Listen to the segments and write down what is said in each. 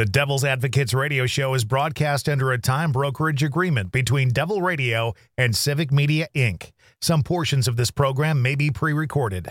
The Devil's Advocates radio show is broadcast under a time brokerage agreement between Devil Radio and Civic Media Inc. Some portions of this program may be pre recorded.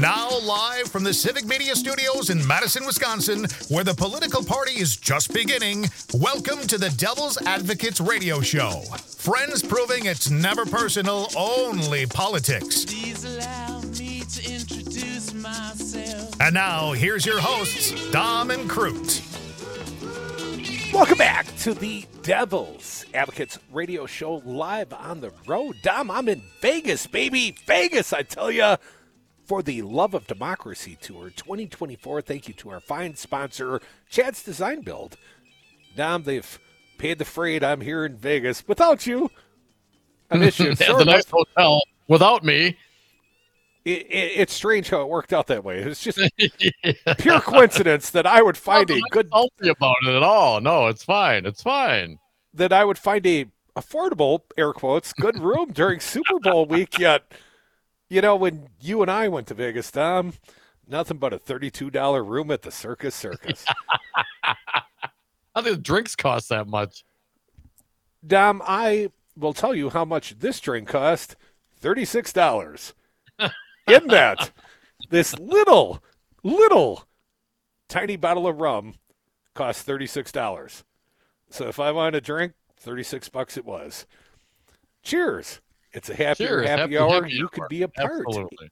Now, live from the Civic Media Studios in Madison, Wisconsin, where the political party is just beginning, welcome to the Devil's Advocates Radio Show. Friends proving it's never personal, only politics. Please allow me to introduce myself. And now, here's your hosts, Dom and Crute. Welcome back to the Devils Advocates Radio Show live on the road. Dom, I'm in Vegas, baby. Vegas, I tell you, for the Love of Democracy Tour 2024. Thank you to our fine sponsor, Chad's Design Build. Dom, they've paid the freight. I'm here in Vegas without you. I miss you. At the nice hotel without me. It- it- it's strange how it worked out that way. It's just pure coincidence that I would find a I'm good not salty about it at all. No, it's fine. It's fine. that I would find a affordable air quotes good room during Super Bowl week. Yet, you know, when you and I went to Vegas, Dom, nothing but a thirty-two dollar room at the Circus Circus. I think the drinks cost that much. Dom, I will tell you how much this drink cost: thirty-six dollars. In that, this little, little, tiny bottle of rum cost thirty-six dollars. So if I wanted a drink, thirty-six bucks it was. Cheers! It's a happy Cheers. happy, Happy- hour. happy you hour. could be a part. Absolutely.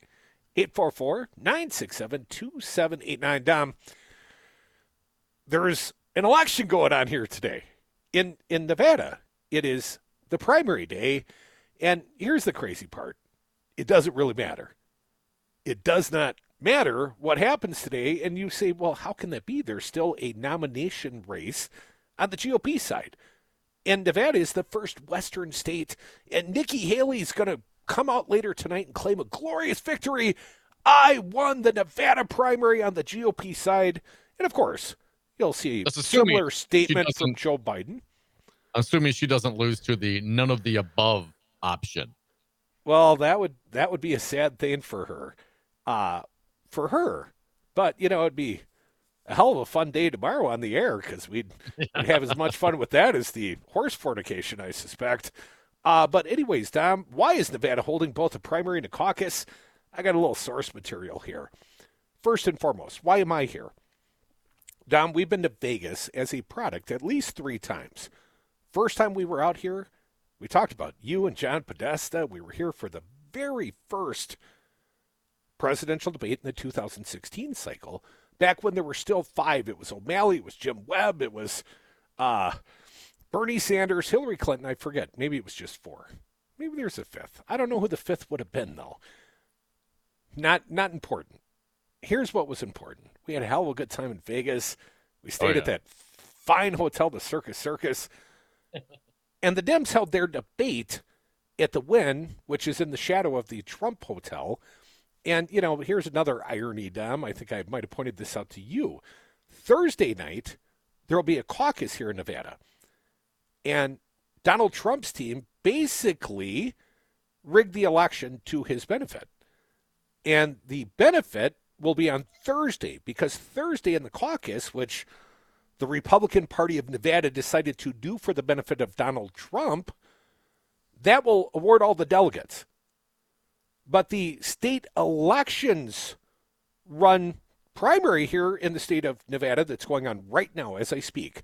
844-967-2789. Dom, there's an election going on here today in in Nevada. It is the primary day, and here's the crazy part: it doesn't really matter. It does not matter what happens today. And you say, well, how can that be? There's still a nomination race on the GOP side. And Nevada is the first Western state. And Nikki Haley's going to come out later tonight and claim a glorious victory. I won the Nevada primary on the GOP side. And of course, you'll see a similar statement from Joe Biden. Assuming she doesn't lose to the none of the above option. Well, that would that would be a sad thing for her, uh, for her. But you know, it'd be a hell of a fun day tomorrow on the air because we'd, we'd have as much fun with that as the horse fornication, I suspect. Uh, but anyways, Dom, why is Nevada holding both a primary and a caucus? I got a little source material here. First and foremost, why am I here? Dom, we've been to Vegas as a product at least three times. First time we were out here, we talked about you and John Podesta. We were here for the very first presidential debate in the 2016 cycle. Back when there were still five, it was O'Malley, it was Jim Webb, it was uh, Bernie Sanders, Hillary Clinton. I forget. Maybe it was just four. Maybe there's a fifth. I don't know who the fifth would have been though. Not not important. Here's what was important. We had a hell of a good time in Vegas. We stayed Oh, at that fine hotel, the Circus Circus. and the Dems held their debate at the Wynn, which is in the shadow of the Trump Hotel. And, you know, here's another irony, Dom. I think I might have pointed this out to you. Thursday night, there will be a caucus here in Nevada. And Donald Trump's team basically rigged the election to his benefit. And the benefit will be on Thursday because Thursday in the caucus, which the Republican Party of Nevada decided to do for the benefit of Donald Trump, that will award all the delegates. But the state elections run primary here in the state of Nevada that's going on right now as I speak.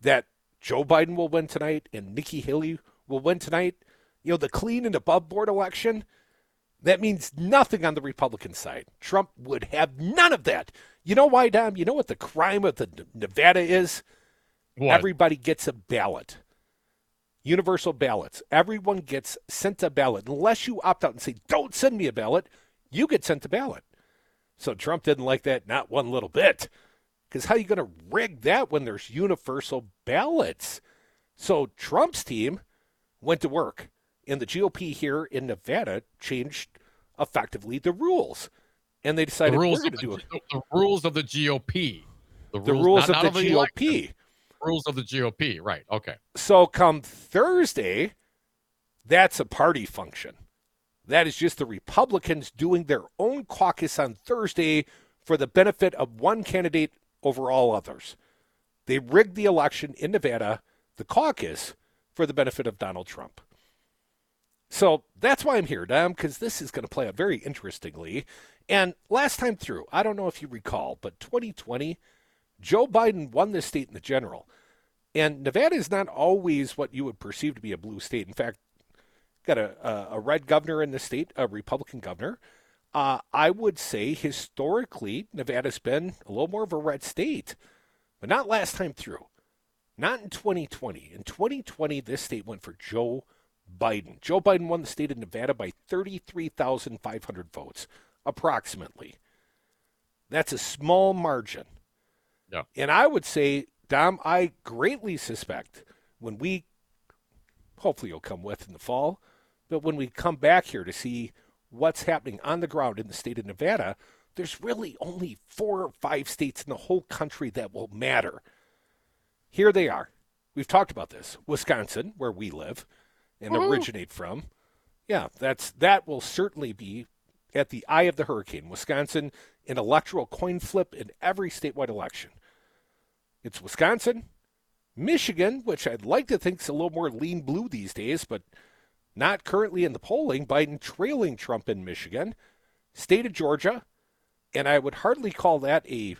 That Joe Biden will win tonight and Nikki Haley will win tonight. You know, the clean and above board election, that means nothing on the Republican side. Trump would have none of that. You know why, Dom? You know what the crime of the Nevada is? What? Everybody gets a ballot. Universal ballots. Everyone gets sent a ballot. Unless you opt out and say, don't send me a ballot, you get sent a ballot. So Trump didn't like that, not one little bit. Because how are you going to rig that when there's universal ballots? So Trump's team went to work, and the GOP here in Nevada changed effectively the rules, and they decided The we're rules, going of to the, do it. the, the rules of the GOP. The rules not- of not the election, GOP. Rules of the GOP. Right. Okay. So come Thursday, that's a party function. That is just the Republicans doing their own caucus on Thursday for the benefit of one candidate over all others. They rigged the election in Nevada, the caucus, for the benefit of Donald Trump. So that's why I'm here, Dom, because this is going to play out very interestingly. And last time through, I don't know if you recall, but 2020, Joe Biden won this state in the general. And Nevada is not always what you would perceive to be a blue state. In fact, got a, a, red governor in the state, a Republican governor. Uh, I would say historically, Nevada's been a little more of a red state, but not last time through. Not in 2020. In 2020, this state went for Joe Biden. Joe Biden won the state of Nevada by 33,500 votes, approximately. That's a small margin. Yeah. And I would say, Dom, I greatly suspect when we, hopefully you'll come with in the fall, but when we come back here to see what's happening on the ground in the state of Nevada, there's really only four or five states in the whole country that will matter. Here they are. We've talked about this. Wisconsin, where we live and originate from. Yeah, that's that will certainly be at the eye of the hurricane. Wisconsin, an electoral coin flip in every statewide election. It's Wisconsin, Michigan, which I'd like to think is a little more lean blue these days, but not currently in the polling. Biden trailing Trump in Michigan, state of Georgia, and I would hardly call that a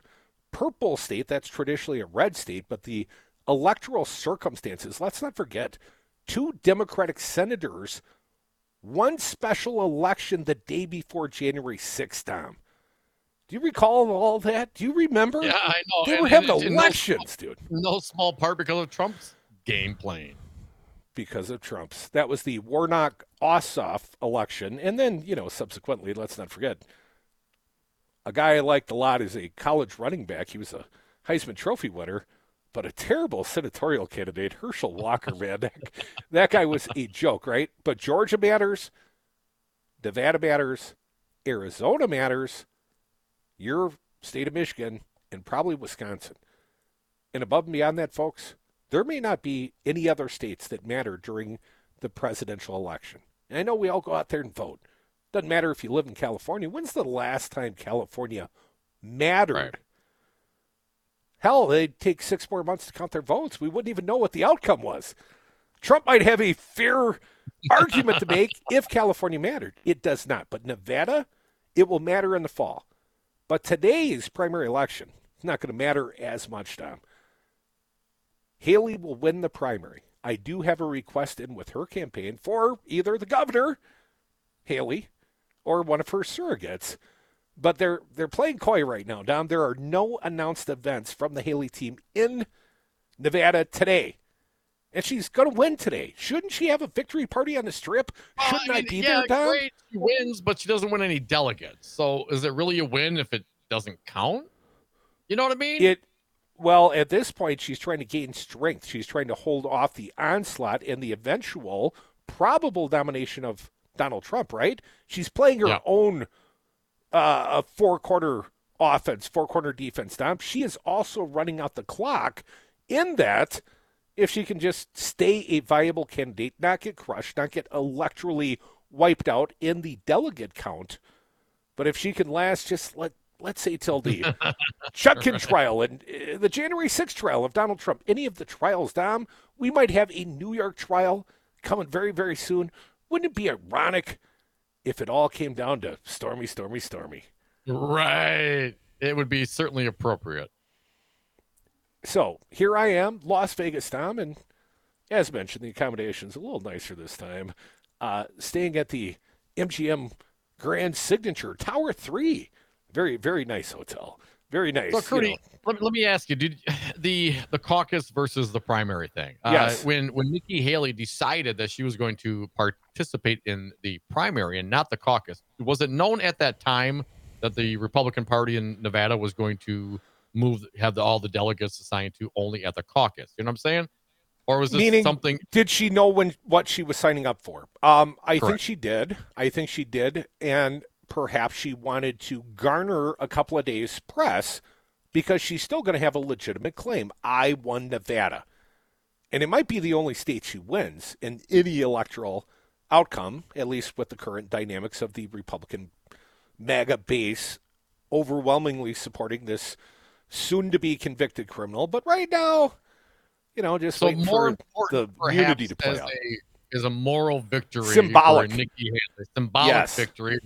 purple state. That's traditionally a red state, but the electoral circumstances, let's not forget, two Democratic senators won special election the day before January 6th, Tom. Do you recall all that? Do you remember? Yeah, I know. They and- were having and no- elections, dude. No small part because of Trump's game playing. because of Trump's. That was the Warnock Ossoff election. And then, you know, subsequently, let's not forget, a guy I liked a lot is a college running back. He was a Heisman Trophy winner, but a terrible senatorial candidate, Herschel Walker, man. That, that guy was a joke, right? But Georgia matters, Nevada matters, Arizona matters, your state of Michigan, and probably Wisconsin. And above and beyond that, folks, there may not be any other states that matter during the presidential election. And I know we all go out there and vote. Doesn't matter if you live in California. When's the last time California mattered? Right. Hell, they'd take six more months to count their votes. We wouldn't even know what the outcome was. Trump might have a fair argument to make if California mattered. It does not. But Nevada, it will matter in the fall. But today's primary election is not going to matter as much, Tom. Haley will win the primary. I do have a request in with her campaign for either the governor, Haley, or one of her surrogates. But they're they're playing coy right now. Dom, there are no announced events from the Haley team in Nevada today. And she's going to win today. Shouldn't she have a victory party on the strip? Shouldn't Well, I, mean, be yeah, there, Dom? Great. She wins, but she doesn't win any delegates. So is it really a win if it doesn't count? You know what I mean? It well, at this point, she's trying to gain strength. She's trying to hold off the onslaught and the eventual probable domination of Donald Trump. Right? She's playing her Yeah. own uh, four quarter offense, four quarter defense. Dom. She is also running out the clock. In that, if she can just stay a viable candidate, not get crushed, not get electorally wiped out in the delegate count, but if she can last just let let's say till the Chutkan trial and uh, the January 6th trial of Donald Trump, any of the trials, Dom, we might have a New York trial coming very, very soon. Wouldn't it be ironic if it all came down to Stormy, Stormy, Stormy? right. It would be certainly appropriate. So here I am, Las Vegas, Tom, and as mentioned, the accommodation's a little nicer this time. Uh, staying at the MGM Grand Signature Tower 3. Very, very nice hotel. Very nice. So, you know. let, me, let me ask you: Did the the caucus versus the primary thing? Yes. Uh, when when Nikki Haley decided that she was going to participate in the primary and not the caucus, was it known at that time that the Republican Party in Nevada was going to move have the, all the delegates assigned to only at the caucus. You know what I'm saying? Or was this Meaning- something? Did she know when what she was signing up for? Um, I think she did. I think she did, and perhaps she wanted to garner a couple of days press because she's still going to have a legitimate claim. I won Nevada, and it might be the only state she wins in any electoral outcome, at least with the current dynamics of the Republican MAGA base overwhelmingly supporting this soon-to-be convicted criminal. But right now, you know, just So more for important, the unity to play out. a is a moral victory, Symbolic. for Nikki Haley. Symbolic Yes. victory.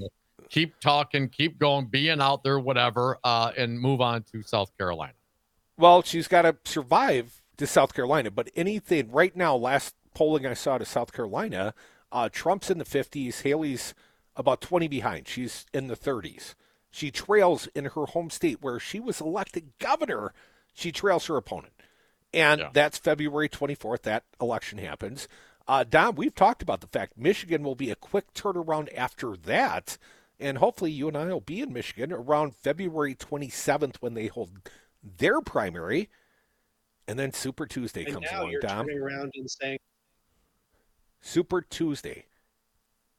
Keep talking, keep going, being out there, whatever, uh, and move on to South Carolina. Well, she's got to survive to South Carolina. But anything right now, last polling I saw to South Carolina, uh, Trump's in the 50s. Haley's about 20 behind. She's in the 30s. She trails in her home state where she was elected governor. She trails her opponent. And Yeah. that's February 24th. That election happens. Uh, Don, we've talked about the fact Michigan will be a quick turnaround after that. And hopefully you and I will be in Michigan around February 27th when they hold their primary. And then Super Tuesday And comes now along, you're Dom. turning around and saying, Super Tuesday.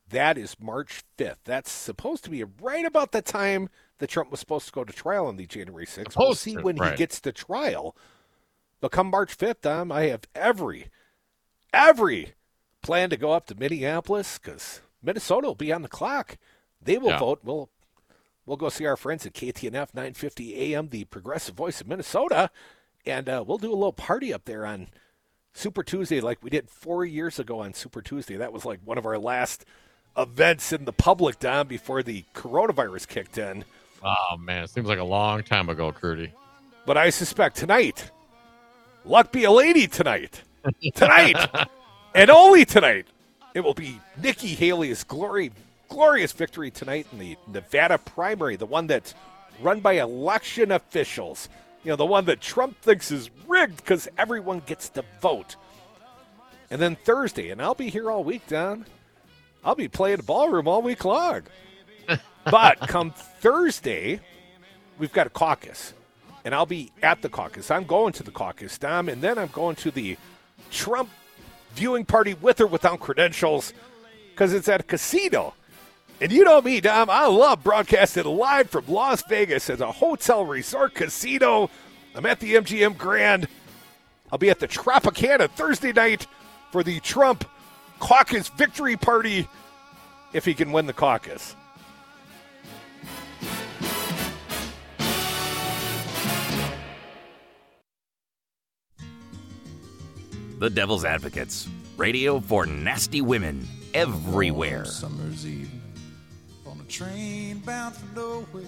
That is March 5th. That's supposed to be right about the time that Trump was supposed to go to trial on the January 6th. we'll see to, when he gets to trial. But come March 5th, Dom, I have every, every plan to go up to Minneapolis because Minnesota will be on the clock. They will Yeah. vote. We'll, we'll go see our friends at KTNF 950 AM, the progressive voice of Minnesota, and uh, we'll do a little party up there on Super Tuesday like we did four years ago on Super Tuesday. That was like one of our last events in the public, Don, before the coronavirus kicked in. Oh man, it seems like a long time ago, Crudy. But I suspect tonight, luck be a lady tonight. Tonight, and only tonight, it will be Nikki Haley's glory, glorious victory tonight in the Nevada primary, the one that's run by election officials. You know, the one that Trump thinks is rigged because everyone gets to vote. And then Thursday, and I'll be here all week, Don. I'll be playing ballroom all week long. but come Thursday, we've got a caucus, and I'll be at the caucus. I'm going to the caucus, Dom, and then I'm going to the Trump viewing party with or without credentials because it's at a casino. And you know me, Dom, I love broadcasting live from Las Vegas as a hotel resort casino. I'm at the MGM Grand. I'll be at the Tropicana Thursday night for the Trump caucus victory party if he can win the caucus. The Devil's Advocates. Radio for nasty women everywhere. Summer's evening on a train bound for nowhere.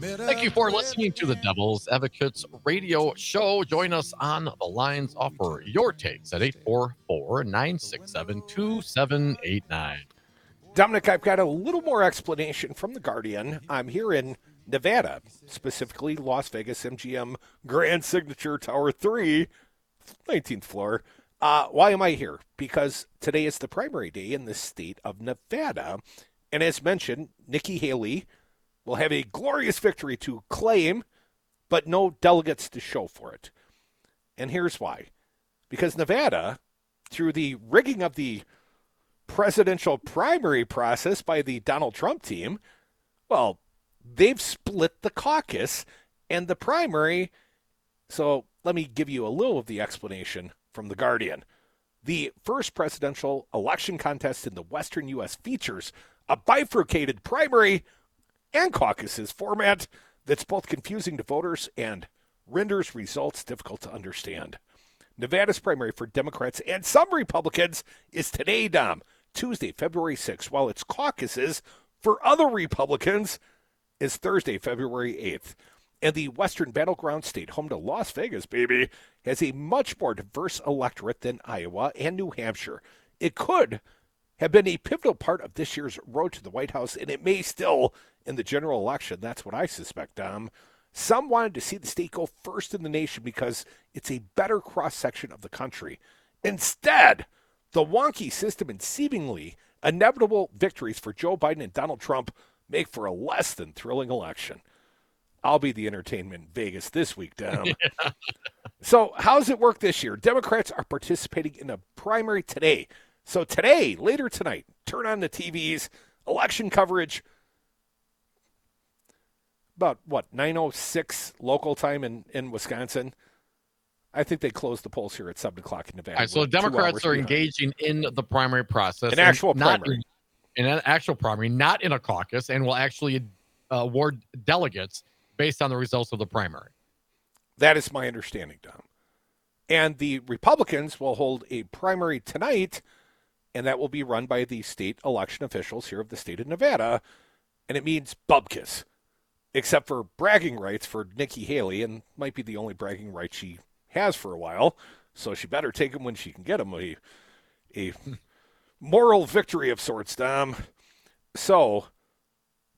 Thank you for listening to the Devil's Advocates radio show. Join us on the lines. Offer your takes at 844 967 2789. Dominic, I've got a little more explanation from The Guardian. I'm here in Nevada, specifically Las Vegas MGM Grand Signature Tower 3, 19th floor. Uh, why am I here? Because today is the primary day in the state of Nevada. And as mentioned, Nikki Haley will have a glorious victory to claim, but no delegates to show for it. And here's why. Because Nevada, through the rigging of the presidential primary process by the Donald Trump team, well, they've split the caucus and the primary. So let me give you a little of the explanation from The Guardian. The first presidential election contest in the Western U.S. features a bifurcated primary and caucuses format that's both confusing to voters and renders results difficult to understand. Nevada's primary for Democrats and some Republicans is today, Dom, Tuesday, February 6th, while its caucuses for other Republicans is Thursday, February 8th. And the Western Battleground State, home to Las Vegas, baby, has a much more diverse electorate than Iowa and New Hampshire. It could have been a pivotal part of this year's road to the White House, and it may still in the general election. That's what I suspect, Dom. Some wanted to see the state go first in the nation because it's a better cross section of the country. Instead, the wonky system and seemingly inevitable victories for Joe Biden and Donald Trump make for a less than thrilling election. I'll be the entertainment in Vegas this week, Dom. So, how does it work this year? Democrats are participating in a primary today. So, today, later tonight, turn on the TVs, election coverage. About what, 9.06 local time in, in Wisconsin? I think they closed the polls here at 7 o'clock in Nevada. Right, so the Democrats are behind. engaging in the primary process. An actual primary. In, in an actual primary, not in a caucus, and will actually uh, award delegates based on the results of the primary. That is my understanding, Dom. And the Republicans will hold a primary tonight, and that will be run by the state election officials here of the state of Nevada. And it means bubkiss, except for bragging rights for Nikki Haley, and might be the only bragging rights she has for a while. So she better take them when she can get them. A, a moral victory of sorts, Dom. So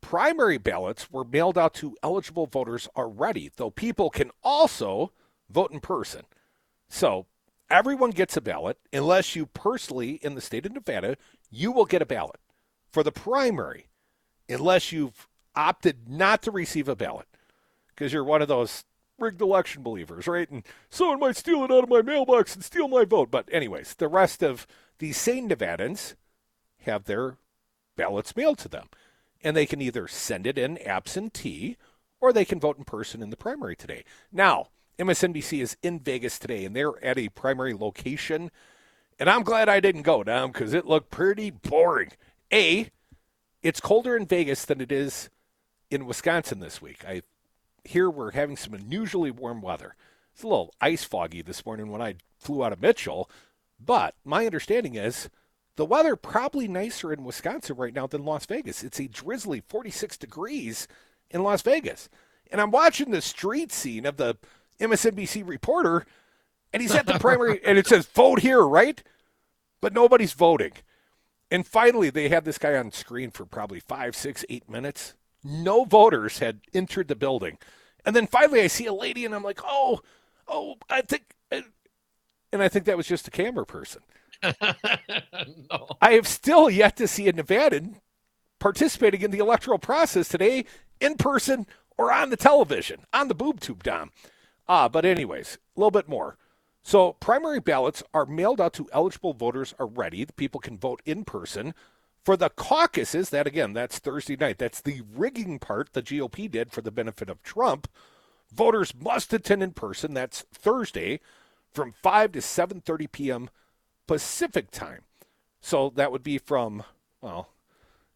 primary ballots were mailed out to eligible voters already, though people can also vote in person. So everyone gets a ballot, unless you personally, in the state of Nevada, you will get a ballot for the primary, unless you've opted not to receive a ballot because you're one of those rigged election believers, right? And someone might steal it out of my mailbox and steal my vote. But, anyways, the rest of the sane Nevadans have their ballots mailed to them. And they can either send it in absentee or they can vote in person in the primary today. Now, MSNBC is in Vegas today and they're at a primary location. And I'm glad I didn't go down because it looked pretty boring. A, it's colder in Vegas than it is in Wisconsin this week. I here we're having some unusually warm weather. It's a little ice foggy this morning when I flew out of Mitchell, but my understanding is the weather probably nicer in Wisconsin right now than Las Vegas. It's a drizzly 46 degrees in Las Vegas. And I'm watching the street scene of the MSNBC reporter, and he's at the primary, and it says, vote here, right? But nobody's voting. And finally, they had this guy on screen for probably five, six, eight minutes. No voters had entered the building. And then finally, I see a lady, and I'm like, oh, oh, I think, and I think that was just a camera person. no. I have still yet to see a Nevadan participating in the electoral process today in person or on the television, on the boob tube, Dom. Ah, but anyways, a little bit more. So primary ballots are mailed out to eligible voters already. The people can vote in person. For the caucuses, that again, that's Thursday night. That's the rigging part the GOP did for the benefit of Trump. Voters must attend in person. That's Thursday from 5 to 7:30 p.m. Pacific time. So that would be from well,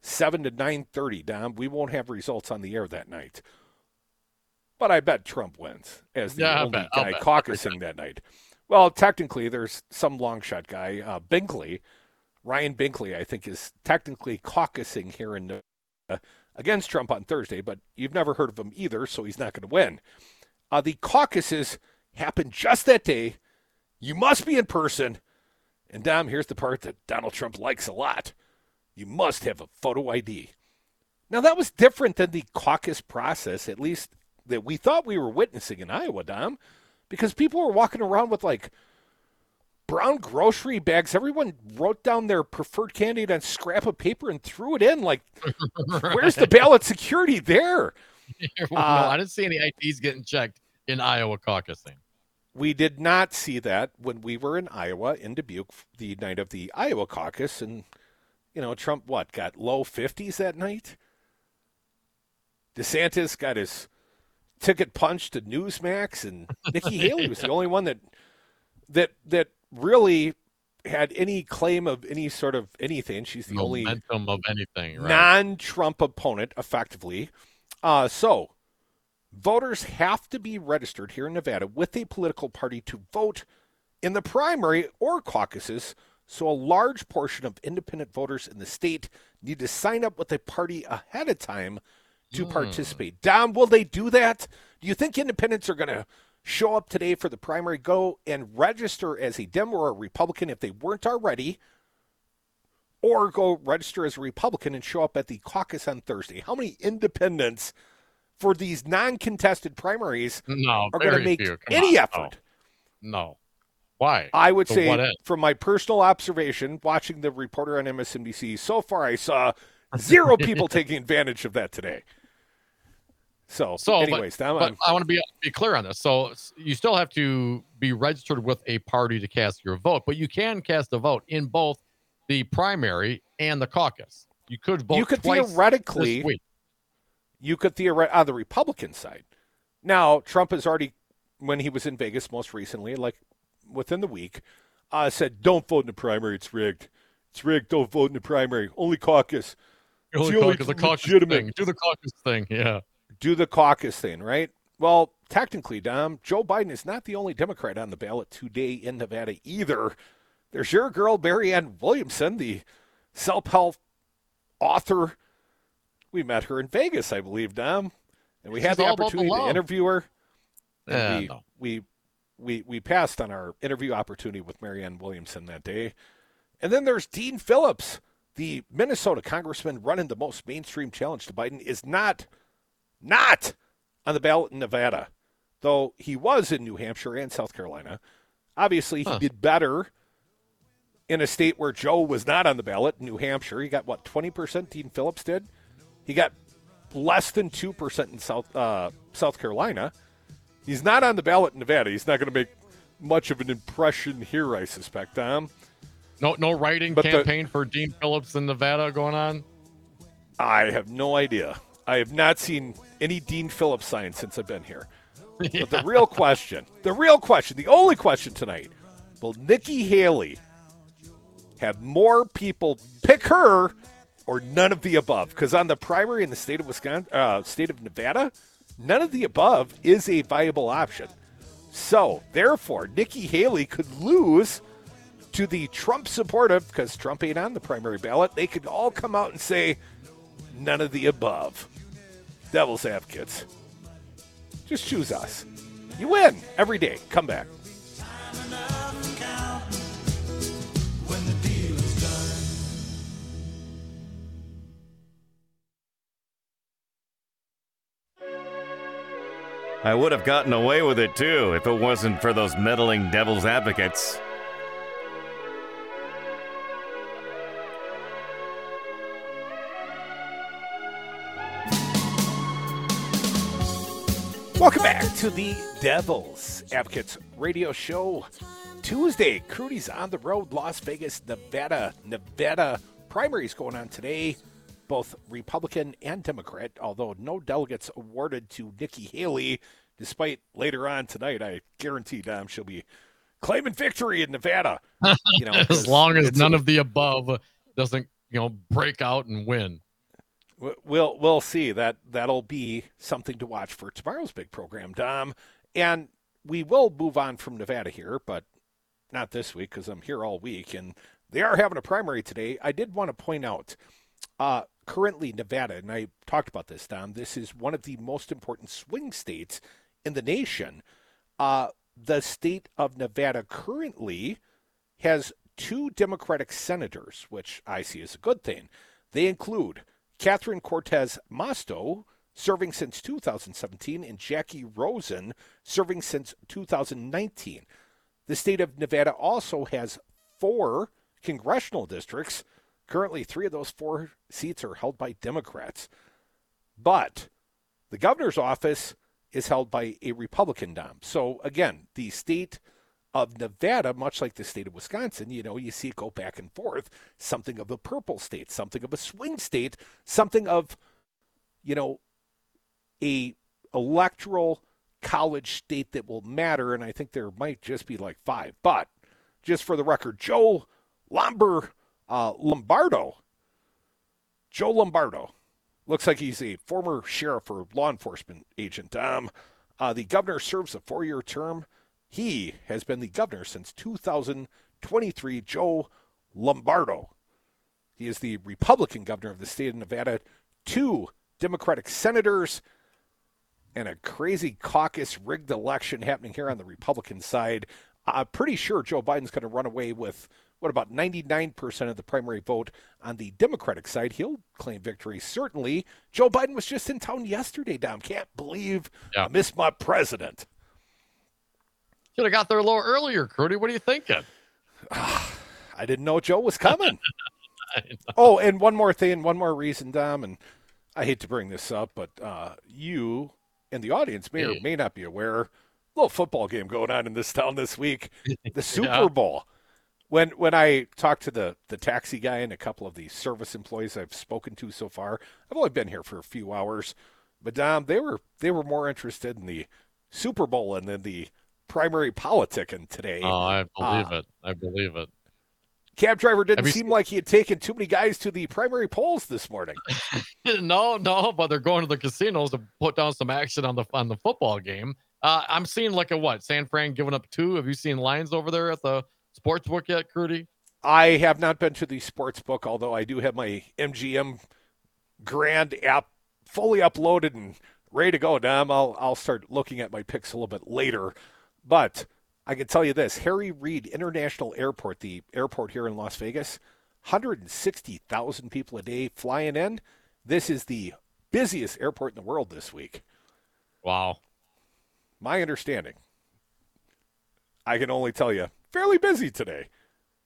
7 to 9:30, Dom. We won't have results on the air that night. But I bet Trump wins as the Yeah, only bet, guy caucusing that night. Well, technically, there's some long shot guy, uh, Binkley, Ryan Binkley, I think, is technically caucusing here in Nevada against Trump on Thursday, but you've never heard of him either, so he's not going to win. Uh, the caucuses happen just that day. You must be in person. And Dom, here's the part that Donald Trump likes a lot. You must have a photo ID. Now that was different than the caucus process, at least that we thought we were witnessing in Iowa, Dom, because people were walking around with like brown grocery bags. Everyone wrote down their preferred candidate on scrap of paper and threw it in. Like, where's the ballot security there? no, Uh, I didn't see any IDs getting checked in Iowa caucusing. We did not see that when we were in Iowa in Dubuque the night of the Iowa caucus, and you know Trump what got low fifties that night. DeSantis got his ticket punched to Newsmax, and Nikki Haley was the only one that that that really had any claim of any sort of anything. She's the only Momentum of anything, right? non-Trump opponent, effectively. Uh, so, voters have to be registered here in Nevada with a political party to vote in the primary or caucuses. So, a large portion of independent voters in the state need to sign up with a party ahead of time to participate. Dom, will they do that? Do you think independents are going to show up today for the primary, go and register as a Dem or a Republican if they weren't already? or go register as a Republican and show up at the caucus on Thursday. How many independents for these non-contested primaries no, are going to make any on, effort? No. no. Why? I would So say, from my personal observation, watching the reporter on MSNBC, so far I saw zero people taking advantage of that today. So, So, but- anyways, Dom, But I'm- want to be be clear on this. So you still have to be registered with a party to cast your vote, but you can cast a vote in both the primary and the caucus. You could vote you could theoretically you could theoretically on the Republican side. Now, Trump has already, when he was in Vegas most recently, like within the week, uh, said, "Don't vote in the primary; it's rigged. It's rigged. Don't vote in the primary. Only caucus. Only caucus, the caucus legitimate- thing. Do the caucus thing. Yeah. Do the caucus thing, right?" Well, technically, Dom, Joe Biden is not the only Democrat on the ballot today in Nevada either. There's your girl, Marianne Williamson, the self-help author. We met her in Vegas, I believe, Dom, and we had the all about the opportunity to interview her. And Eh, we, no. we we we passed on our interview opportunity with Marianne Williamson that day. And then there's Dean Phillips, the Minnesota congressman running the most mainstream challenge to Biden, is not not on the ballot in Nevada, though he was in New Hampshire and South Carolina. Obviously, he Huh. did better in a state where Joe was not on the ballot, New Hampshire. He got what twenty percent. Dean Phillips did. He got less than two percent in South uh, South Carolina. He's not on the ballot in Nevada. He's not going to make much of an impression here, I suspect. Um, No, no writing But the- campaign for Dean Phillips in Nevada going on. I have no idea. I have not seen any Dean Phillips signs since I've been here. But the real question, the real question, the only question tonight, will Nikki Haley have more people pick her or none of the above? Because on the primary in the state of Wisconsin, uh, state of Nevada, none of the above is a viable option. So, therefore, Nikki Haley could lose to the Trump supportive, because Trump ain't on the primary ballot. They could all come out and say, none of the above. Devil's advocates. Just choose us. You win every day. Come back. I would have gotten away with it too if it wasn't for those meddling devil's advocates. Welcome back to the Devil's Advocates Radio Show. Tuesday, Crudy's on the road, Las Vegas, Nevada. Nevada primaries going on today, both Republican and Democrat, although no delegates awarded to Nikki Haley, despite later on tonight, I guarantee Dom she'll be claiming victory in Nevada. You know, as long as none of the above doesn't, you know, break out and win. We'll we'll see that that'll be something to watch for tomorrow's big program, Dom. And we will move on from Nevada here, but not this week because I'm here all week, and they are having a primary today. I did want to point out, uh, currently Nevada, and I talked about this, Dom. This is one of the most important swing states in the nation. Uh, the state of Nevada currently has two Democratic senators, which I see as a good thing. They include Catherine Cortez Masto, serving since 2017, and Jackie Rosen, serving since 2019. The state of Nevada also has four congressional districts. Currently, three of those four seats are held by Democrats. But the governor's office is held by a Republican dom. So again, the state of Nevada, much like the state of Wisconsin, you know, you see it go back and forth. Something of a purple state, something of a swing state, something of, you know, a electoral college state that will matter. And I think there might just be like five. But just for the record, Joe Lomber, uh, Lombardo, Joe Lombardo, looks like he's a former sheriff or law enforcement agent. Um, uh, the governor serves a four-year term. He has been the governor since 2023. Joe Lombardo. He is the Republican governor of the state of Nevada. Two Democratic senators and a crazy caucus rigged election happening here on the Republican side. I'm pretty sure Joe Biden's going to run away with what about 99% of the primary vote on the Democratic side. He'll claim victory, certainly. Joe Biden was just in town yesterday, Dom. Can't believe Yeah. I missed my president. Should have got there a little earlier, Crudy. What are you thinking? I didn't know Joe was coming. oh, and one more thing, one more reason, Dom, and I hate to bring this up, but uh, you and the audience may or may not be aware, little football game going on in this town this week, the Super Yeah. Bowl. When when I talked to the the taxi guy and a couple of the service employees I've spoken to so far, I've only been here for a few hours, but Dom, they were they were more interested in the Super Bowl and then the primary politicking today. Oh, I believe Uh, it. I believe it. Cab driver didn't you seem like he had taken too many guys to the primary polls this morning. no, no, but they're going to the casinos to put down some action on the on the football game. Uh, I'm seeing like a what? San Fran giving up two. Have you seen lines over there at the sports book yet, Crudy? I have not been to the sports book, although I do have my MGM Grand app fully uploaded and ready to go. Dom, I'll I'll start looking at my picks a little bit later, but I can tell you this: Harry Reid International Airport, the airport here in Las Vegas, 160,000 people a day flying in. This is the busiest airport in the world this week. Wow. My understanding. I can only tell you, fairly busy today.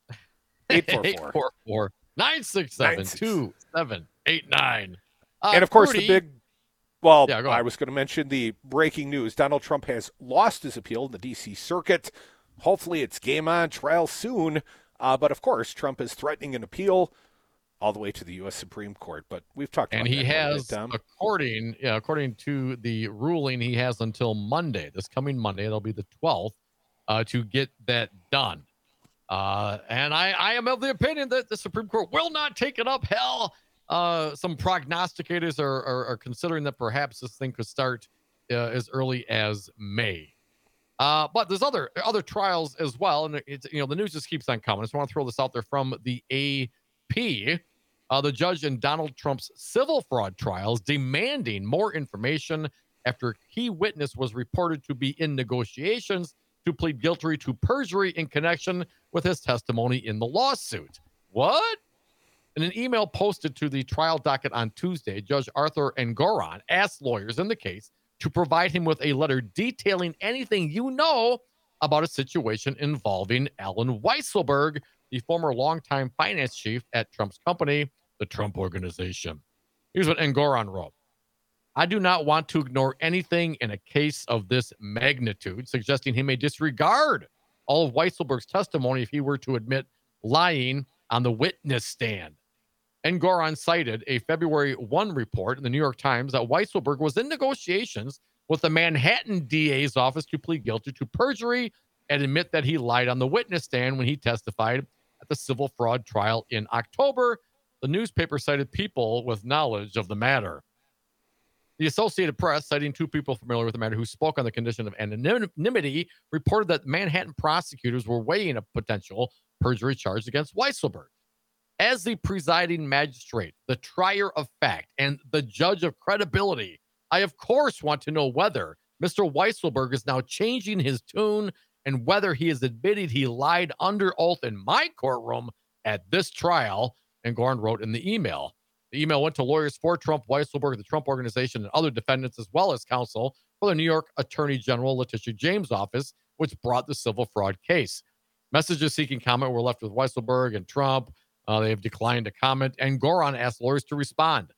844. 844 967 2789. Uh, and of course, the big. Well, Yeah, go I was going to mention the breaking news. Donald Trump has lost his appeal in the D.C. Circuit. Hopefully, it's game on, trial soon. Uh, but of course, Trump is threatening an appeal all the way to the U.S. Supreme Court. But we've talked and about he that a little has bit, according yeah, according to the ruling he has until monday this coming monday that'll be the 12th uh, to get that done uh, and I, I am of the opinion that the supreme court will not take it up hell uh, some prognosticators are, are, are considering that perhaps this thing could start uh, as early as may uh, but there's other other trials as well and it's you know the news just keeps on coming i just want to throw this out there from the ap uh, the judge in Donald Trump's civil fraud trials demanding more information after a key witness was reported to be in negotiations to plead guilty to perjury in connection with his testimony in the lawsuit. What? In an email posted to the trial docket on Tuesday, Judge Arthur Engoron asked lawyers in the case to provide him with a letter detailing anything you know about a situation involving Allen Weisselberg, the former longtime finance chief at Trump's company, the Trump Organization. Here's what Engoron wrote. I do not want to ignore anything in a case of this magnitude, suggesting he may disregard all of Weisselberg's testimony if he were to admit lying on the witness stand. Engoron cited a February 1 report in the New York Times that Weisselberg was in negotiations with the Manhattan DA's office to plead guilty to perjury and admit that he lied on the witness stand when he testified at the civil fraud trial in October. The newspaper cited people with knowledge of the matter. The Associated Press, citing two people familiar with the matter who spoke on the condition of anonymity, reported that Manhattan prosecutors were weighing a potential perjury charge against Weisselberg. As the presiding magistrate, the trier of fact, and the judge of credibility, I of course want to know whether Mr. Weisselberg is now changing his tune and whether he is admitted he lied under oath in my courtroom at this trial. Engoron wrote in the email. The email went to lawyers for Trump, Weisselberg, the Trump Organization, and other defendants, as well as counsel for the New York Attorney General Letitia James' office, which brought the civil fraud case. Messages seeking comment were left with Weisselberg and Trump. Uh, they have declined to comment, Engoron asked lawyers to respond.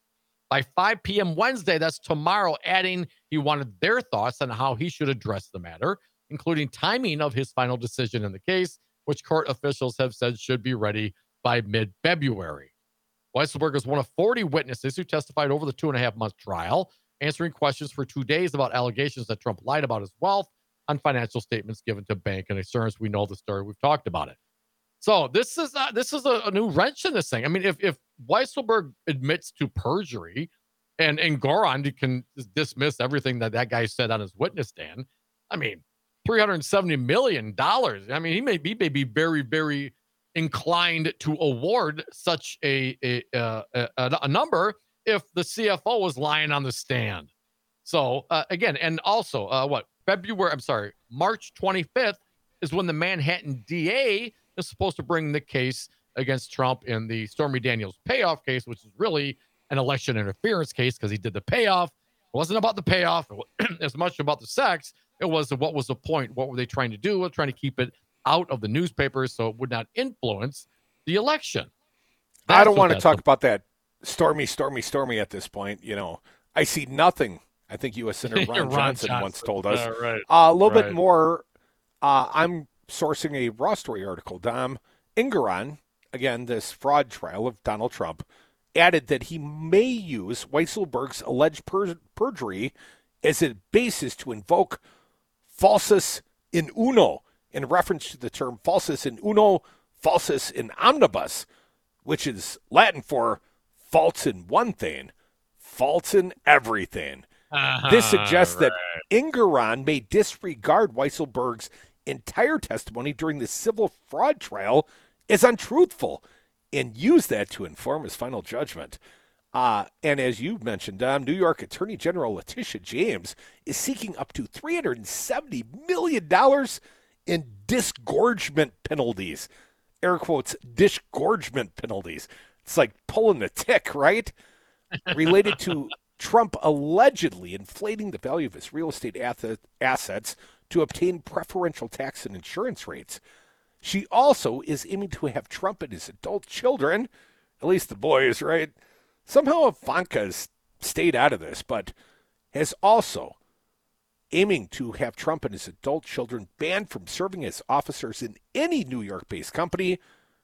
By 5 p.m. Wednesday, that's tomorrow, adding he wanted their thoughts on how he should address the matter, including timing of his final decision in the case, which court officials have said should be ready by mid February. Weisselberg is one of 40 witnesses who testified over the two and a half month trial, answering questions for two days about allegations that Trump lied about his wealth on financial statements given to bank and insurance. We know the story. We've talked about it. So this is uh, this is a, a new wrench in this thing. I mean, if if Weisselberg admits to perjury, and Engoron can dismiss everything that that guy said on his witness stand, I mean, three hundred seventy million dollars. I mean, he may be may be very very inclined to award such a a, uh, a, a number if the CFO was lying on the stand. So uh, again, and also uh, what February? I'm sorry, March 25th is when the Manhattan DA is supposed to bring the case against Trump in the Stormy Daniels payoff case, which is really an election interference case because he did the payoff. It wasn't about the payoff as much about the sex. It was what was the point? What were they trying to do? We're trying to keep it out of the newspapers so it would not influence the election. I don't want to that's talk about that stormy, stormy, stormy at this point. You know, I see nothing I think U.S. Senator Ron, Ron Johnson, Johnson. once told us. Yeah, right. Uh, a little bit more. Uh, I'm sourcing a Raw Story article. Dom Engoron, again, this fraud trial of Donald Trump, added that he may use Weisselberg's alleged per- perjury as a basis to invoke falsus in uno, in reference to the term falsus in uno, falsus in omnibus, which is Latin for false in one thing, false in everything. This uh-huh, suggests that Engoron may disregard Weisselberg's entire testimony during the civil fraud trial is untruthful and use that to inform his final judgment. Uh, and as you mentioned, Dom, New York Attorney General Letitia James is seeking up to $370 million in disgorgement penalties. Air quotes, disgorgement penalties. It's like pulling the tick, right? related to Trump allegedly inflating the value of his real estate assets to obtain preferential tax and insurance rates. She also is aiming to have Trump and his adult children, at least the boys, right? Somehow Ivanka has stayed out of this, but has also aiming to have Trump and his adult children banned from serving as officers in any New York based company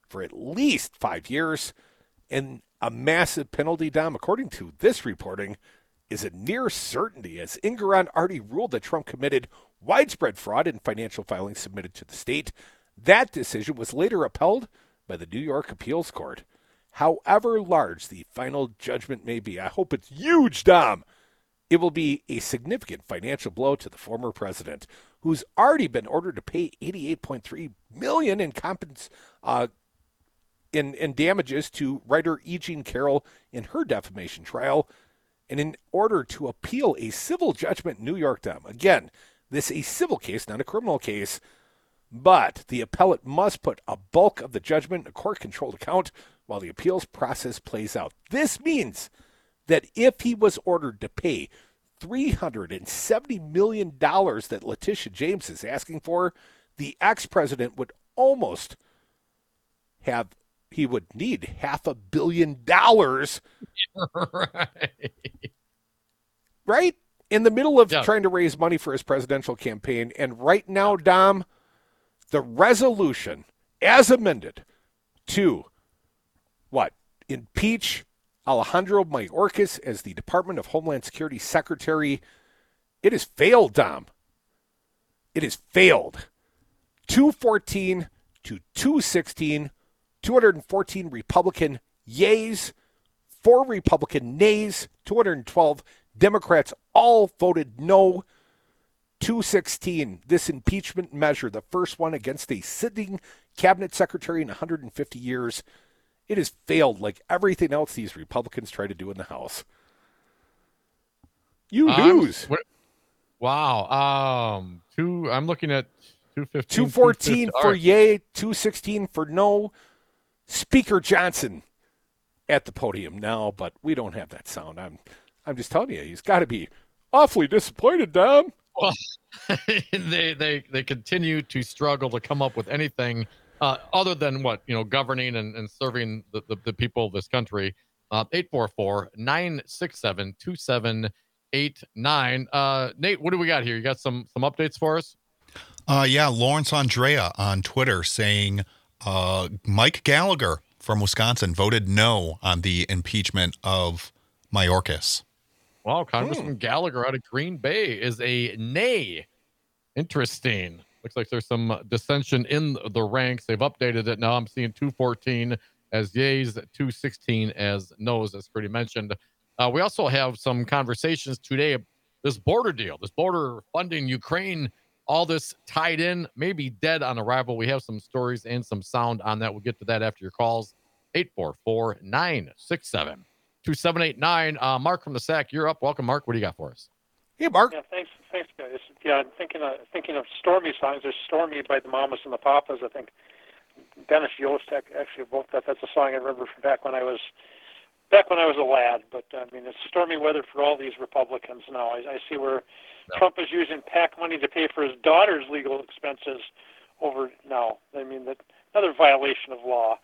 for at least five years. And a massive penalty, Dom, according to this reporting, is a near certainty as Engoron already ruled that Trump committed widespread fraud in financial filings submitted to the state. That decision was later upheld by the New York Appeals Court. However large the final judgment may be, I hope it's huge, Dom. It will be a significant financial blow to the former president, who's already been ordered to pay 88.3 million in compens- uh, in, in damages to writer E. Jean Carroll in her defamation trial, and in order to appeal a civil judgment in New York, Dom. Again, this is a civil case, not a criminal case, but the appellate must put a bulk of the judgment in a court-controlled account while the appeals process plays out. This means that if he was ordered to pay $370 million that Letitia James is asking for, the ex president would almost have, he would need half a billion dollars, right. right? In the middle of Yeah. trying to raise money for his presidential campaign. And right now, Dom, the resolution as amended to what? Impeach Alejandro Mayorkas as the Department of Homeland Security Secretary. It has failed, Dom. It has failed. 214 to 216, 214 Republican yays, four Republican nays, 212 Democrats all voted no. 216, this impeachment measure, the first one against a sitting cabinet secretary in 150 years, it has failed like everything else these Republicans try to do in the House. You I'm- lose. what- wow. Um, two. I'm looking at two fifteen. 214 for yay, 216 for no. Speaker Johnson at the podium now, but we don't have that sound. I'm I'm just telling you, he's got to be awfully disappointed, Dom. they they they continue to struggle to come up with anything uh, other than what you know governing and, and serving the, the, the people of this country. Uh, 844-967-2789. Uh, Nate, what do we got here? You got some some updates for us? Uh, yeah, Lawrence Andrea on Twitter saying uh, Mike Gallagher from Wisconsin voted no on the impeachment of Mayorkas. Well, Congressman Gallagher out of Green Bay is a nay. Interesting. Looks like there's some dissension in the ranks. They've updated it now. I'm seeing 214 as yays, 216 as no's, as Freddie mentioned. Uh, we also have some conversations today. This border deal, this border funding Ukraine, all this tied in, maybe dead on arrival. We have some stories and some sound on that. We'll get to that after your calls. 844 967 2789. Uh, Mark from the SAC, you're up. Welcome, Mark. What do you got for us? Hey, Mark. Yeah, thanks, thanks, guys. Yeah, I'm thinking of thinking of Stormy songs. There's Stormy by the Mamas and the Papas. I think Dennis Yost ac- actually wrote that. That's a song I remember from back when I was back when I was a lad. But I mean, it's stormy weather for all these Republicans now. I, I see where Trump is using PAC money to pay for his daughter's legal expenses over now. I mean, that another violation of law.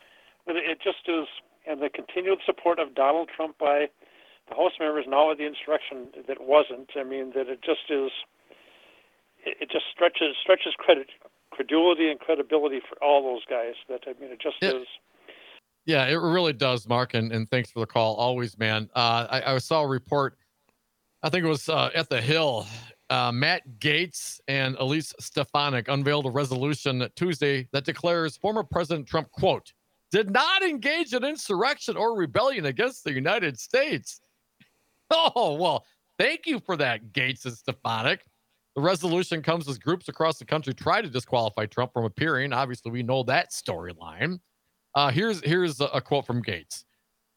But it, it just is, and the continued support of Donald Trump by the House members now with the insurrection that wasn't. I mean that it just is. It, it just stretches stretches credit credulity and credibility for all those guys. That I mean it just Yeah. is. Yeah, it really does, Mark, and, and thanks for the call. Always, man. Uh, I, I saw a report, I think it was uh, at the Hill. Uh, Matt Gaetz and Elise Stefanik unveiled a resolution Tuesday that declares former President Trump, quote, did not engage in insurrection or rebellion against the United States. Oh, well, thank you for that, Gaetz and Stefanik. The resolution comes as groups across the country try to disqualify Trump from appearing. Obviously, we know that storyline. Uh, here's here's a, a quote from Gaetz.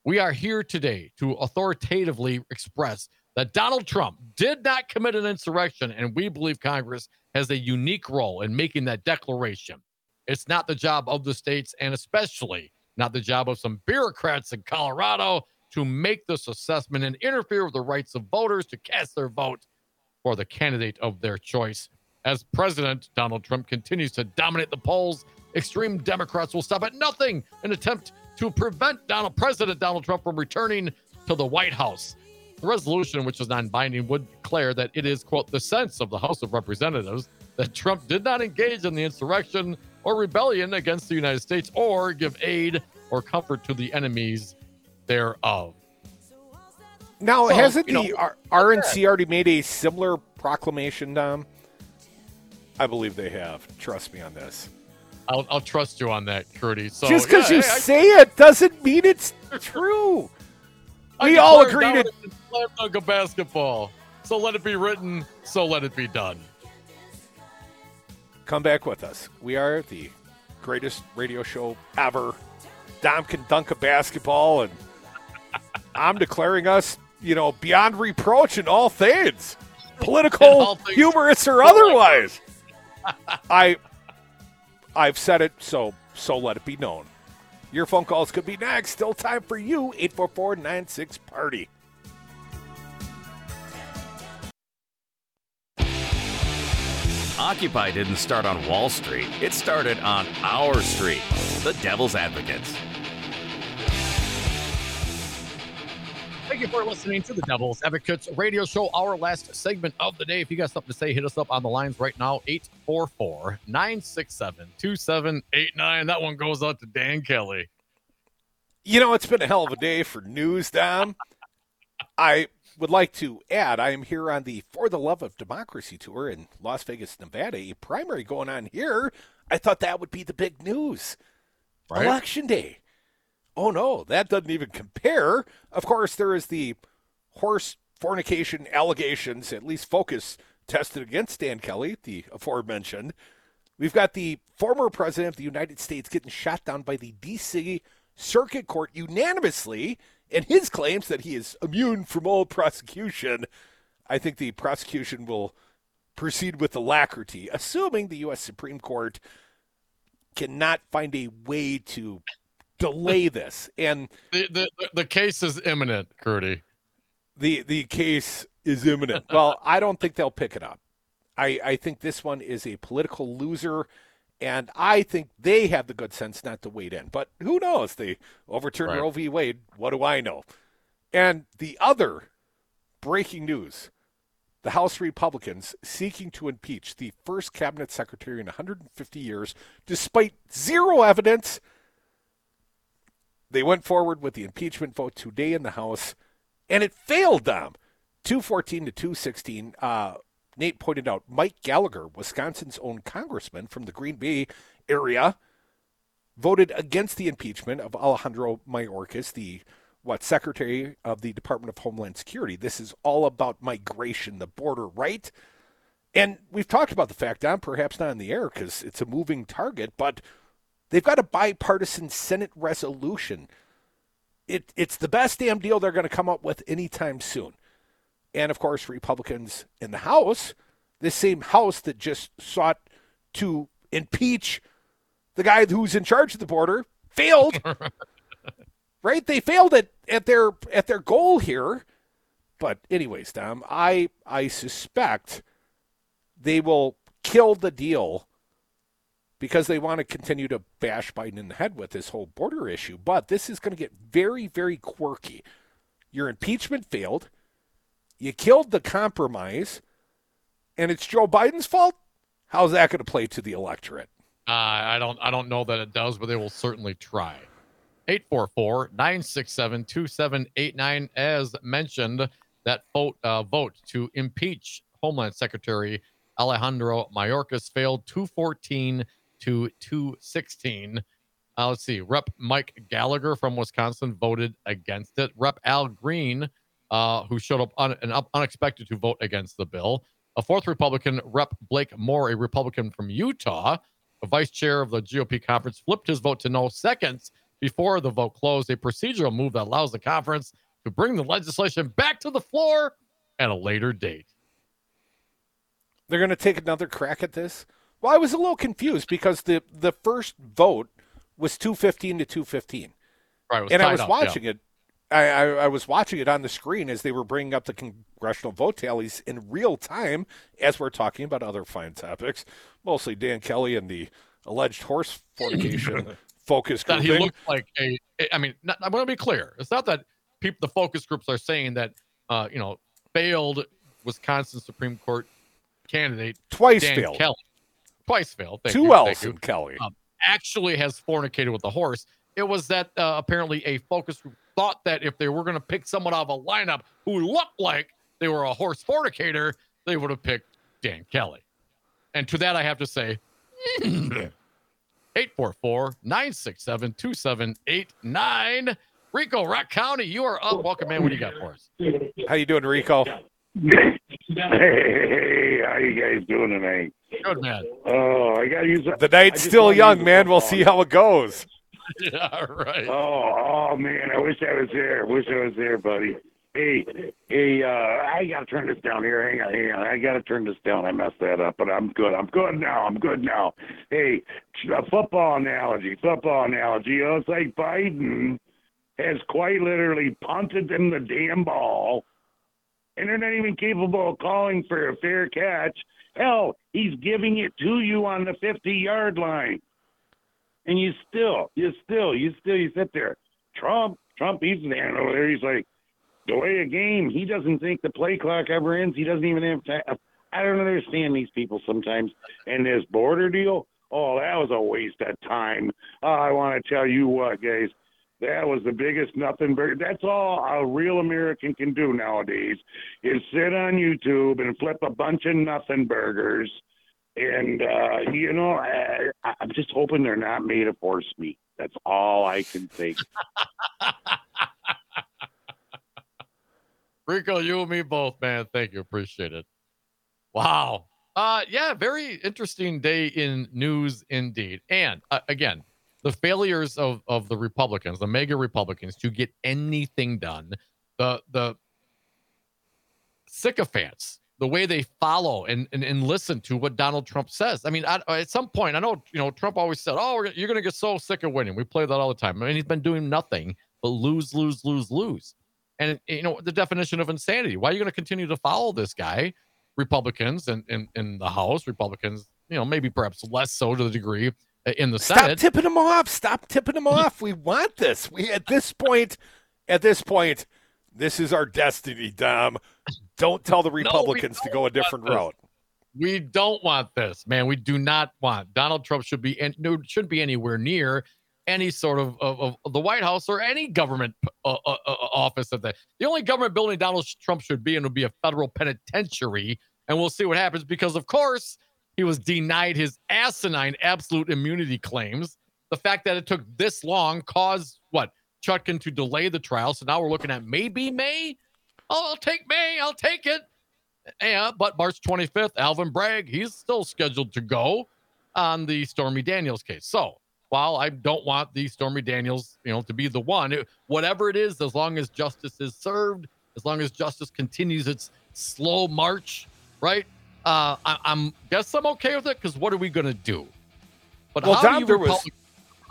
We are here today to authoritatively express that Donald Trump did not commit an insurrection, and we believe Congress has a unique role in making that declaration. It's not the job of the states, and especially not the job of some bureaucrats in Colorado to make this assessment and interfere with the rights of voters to cast their vote for the candidate of their choice. As president, Donald Trump continues to dominate the polls. Extreme Democrats will stop at nothing in attempt to prevent Donald President Donald Trump from returning to the White House. The resolution, which is non-binding, would declare that it is quote the sense of the House of Representatives that Trump did not engage in the insurrection or rebellion against the United States or give aid or comfort to the enemies thereof. Now, So, hasn't you know- the R- RNC already made a similar proclamation, Dom? I believe they have. Trust me on this. I'll, I'll trust you on that, Curdy. So Just because yeah, you hey, I- say it doesn't mean it's true. I we all dominance in slam dunk of basketball. So let it be written. So let it be done. Come back with us. We are the greatest radio show ever. Dom can dunk a basketball, and I'm declaring us, you know, beyond reproach in all things, political, all things. humorous, or otherwise. I, I've said it, so so let it be known. Your phone calls could be next. Still time for you. 844 party. Occupy didn't start on Wall Street, it started on our street, the Devil's Advocates. Thank you for listening to the Devil's Advocates radio show, our last segment of the day. If you got something to say, hit us up on the lines right now 844 967 2789. That one goes out to Dan Kelly. You know, it's been a hell of a day for news, Dom. I would like to add I am here on the For the Love of Democracy tour in Las Vegas, Nevada, a primary going on here. I thought that would be the big news. Right. Election day. Oh, no, that doesn't even compare. Of course, there is the horse fornication allegations, at least focus tested against Dan Kelly, the aforementioned. We've got the former president of the United States getting shot down by the D.C. Circuit Court unanimously, and his claims that he is immune from all prosecution. I think the prosecution will proceed with alacrity, assuming the U.S. Supreme Court cannot find a way to delay this. And The, the, the case is imminent, Curdy. the the case is imminent. well, I don't think they'll pick it up. I, I think this one is a political loser, and I think they have the good sense not to wade in. But who knows? They overturned Right. Roe v. Wade. What do I know? And the other breaking news the House Republicans seeking to impeach the first cabinet secretary in 150 years, despite zero evidence. They went forward with the impeachment vote today in the House, and it failed them. 214 to 216. Uh, Nate pointed out Mike Gallagher, Wisconsin's own congressman from the Green Bay area, voted against the impeachment of Alejandro Mayorkas, the what Secretary of the Department of Homeland Security. This is all about migration, the border, right? And we've talked about the fact, Don, perhaps not in the air because it's a moving target, but they've got a bipartisan Senate resolution. It, it's the best damn deal they're going to come up with anytime soon. And of course, Republicans in the House, this same House that just sought to impeach the guy who's in charge of the border, failed. right? They failed at, at their at their goal here. But anyways, Tom, I I suspect they will kill the deal because they want to continue to bash Biden in the head with this whole border issue. But this is going to get very, very quirky. Your impeachment failed. You killed the compromise, and it's Joe Biden's fault. How's that going to play to the electorate? Uh, I don't I don't know that it does, but they will certainly try. 844-967-2789 as mentioned that vote uh, vote to impeach Homeland Secretary Alejandro Mayorkas failed 214 to 216. Uh, let's see. Rep Mike Gallagher from Wisconsin voted against it. Rep Al Green, uh, who showed up un- un- unexpected to vote against the bill. A fourth Republican, Rep Blake Moore, a Republican from Utah, a vice chair of the GOP conference, flipped his vote to no seconds before the vote closed. A procedural move that allows the conference to bring the legislation back to the floor at a later date. They're going to take another crack at this. Well, I was a little confused because the the first vote was 215 to 215. Right, and I was up, watching it. I, I, I was watching it on the screen as they were bringing up the congressional vote tallies in real time as we're talking about other fine topics, mostly Dan Kelly and the alleged horse fornication focus that group. he looked like a. I mean, not, I want to be clear. It's not that people, the focus groups, are saying that uh, you know failed Wisconsin Supreme Court candidate Twice Dan failed. Kelly, twice failed. Thank Two you, L's in Kelly. Um, actually has fornicated with the horse. It was that uh, apparently a focus group thought that if they were going to pick someone out of a lineup who looked like they were a horse fornicator, they would have picked Dan Kelly. And to that, I have to say, 844 967 2789. Rico, Rock County, you are up. Welcome, man. What do you got for us? How you doing, Rico? Hey, how you guys doing tonight? Good, man. Oh, I gotta use The night's still young, man. We'll see how it goes. Yeah, right. Oh, oh man, I wish I was there. Wish I was there, buddy. Hey, hey, uh, I gotta turn this down here. Hang on, hang on. I gotta turn this down. I messed that up, but I'm good. I'm good now. I'm good now. Hey, football analogy. Football analogy. You know, it's like Biden has quite literally punted them the damn ball, and they're not even capable of calling for a fair catch. Hell, he's giving it to you on the 50 yard line. And you still, you still, you still, you sit there. Trump, Trump, he's standing over there. He's like, delay a game. He doesn't think the play clock ever ends. He doesn't even have time. I don't understand these people sometimes. And this border deal, oh, that was a waste of time. Oh, I want to tell you what, guys. That was the biggest nothing burger. That's all a real American can do nowadays is sit on YouTube and flip a bunch of nothing burgers. And, uh, you know, I, I'm just hoping they're not made of horse meat. That's all I can think. Rico, you and me both, man. Thank you. Appreciate it. Wow. Uh yeah, very interesting day in news indeed. And uh, again, the failures of of the Republicans, the MAGA Republicans to get anything done, the the sycophants, the way they follow and and, and listen to what Donald Trump says. I mean, I, at some point, I know you know Trump always said, "Oh, we're, you're going to get so sick of winning." We play that all the time. I mean, he's been doing nothing but lose, lose, lose, lose. And you know the definition of insanity. Why are you going to continue to follow this guy? Republicans and in, in the House, Republicans, you know, maybe perhaps less so to the degree uh, in the Stop Senate. Stop tipping them off. Stop tipping them off. We want this. We at this point, at this point, this is our destiny, Dom. Don't tell the Republicans to go a different route. We don't want this, man. We do not want Donald Trump should be and no should be anywhere near any sort of, of, of the White House or any government uh, uh, uh, office of that. The only government building Donald Trump should be in would be a federal penitentiary, and we'll see what happens because, of course, he was denied his asinine absolute immunity claims. The fact that it took this long caused what Chutkan to delay the trial. So now we're looking at maybe May. Oh, I'll take May. I'll take it. Yeah, but March 25th, Alvin Bragg, he's still scheduled to go on the Stormy Daniels case. So while I don't want the Stormy Daniels, you know, to be the one, it- whatever it is, as long as justice is served, as long as justice continues its slow march, right? Uh, I, I'm guess I'm okay with it because what are we gonna do? But Well, how Dom, do you there was- Republic-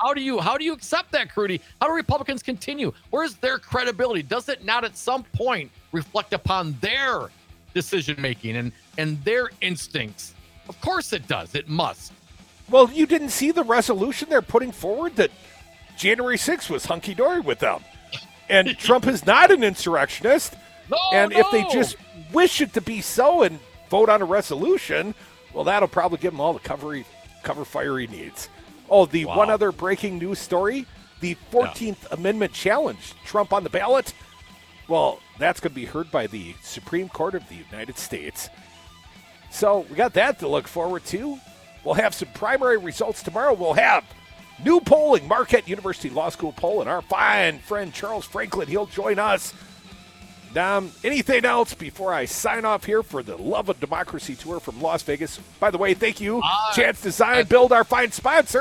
how do you how do you accept that, Crudy? How do Republicans continue? Where's their credibility? Does it not at some point reflect upon their decision making and and their instincts? Of course it does. It must. Well, you didn't see the resolution they're putting forward that January 6th was hunky dory with them. and Trump is not an insurrectionist. No, and if they just wish it to be so and vote on a resolution, well, that'll probably give him all the cover cover fire he needs. Oh, the Wow. one other breaking news story: the Fourteenth Amendment challenge, Trump on the ballot. Well, that's going to be heard by the Supreme Court of the United States. So we got that to look forward to. We'll have some primary results tomorrow. We'll have new polling, Marquette University Law School poll, and our fine friend Charles Franklin. He'll join us. Um, anything else before I sign off here for the Love of Democracy tour from Las Vegas? By the way, thank you, Ah, Chance Design, Build, our fine sponsor.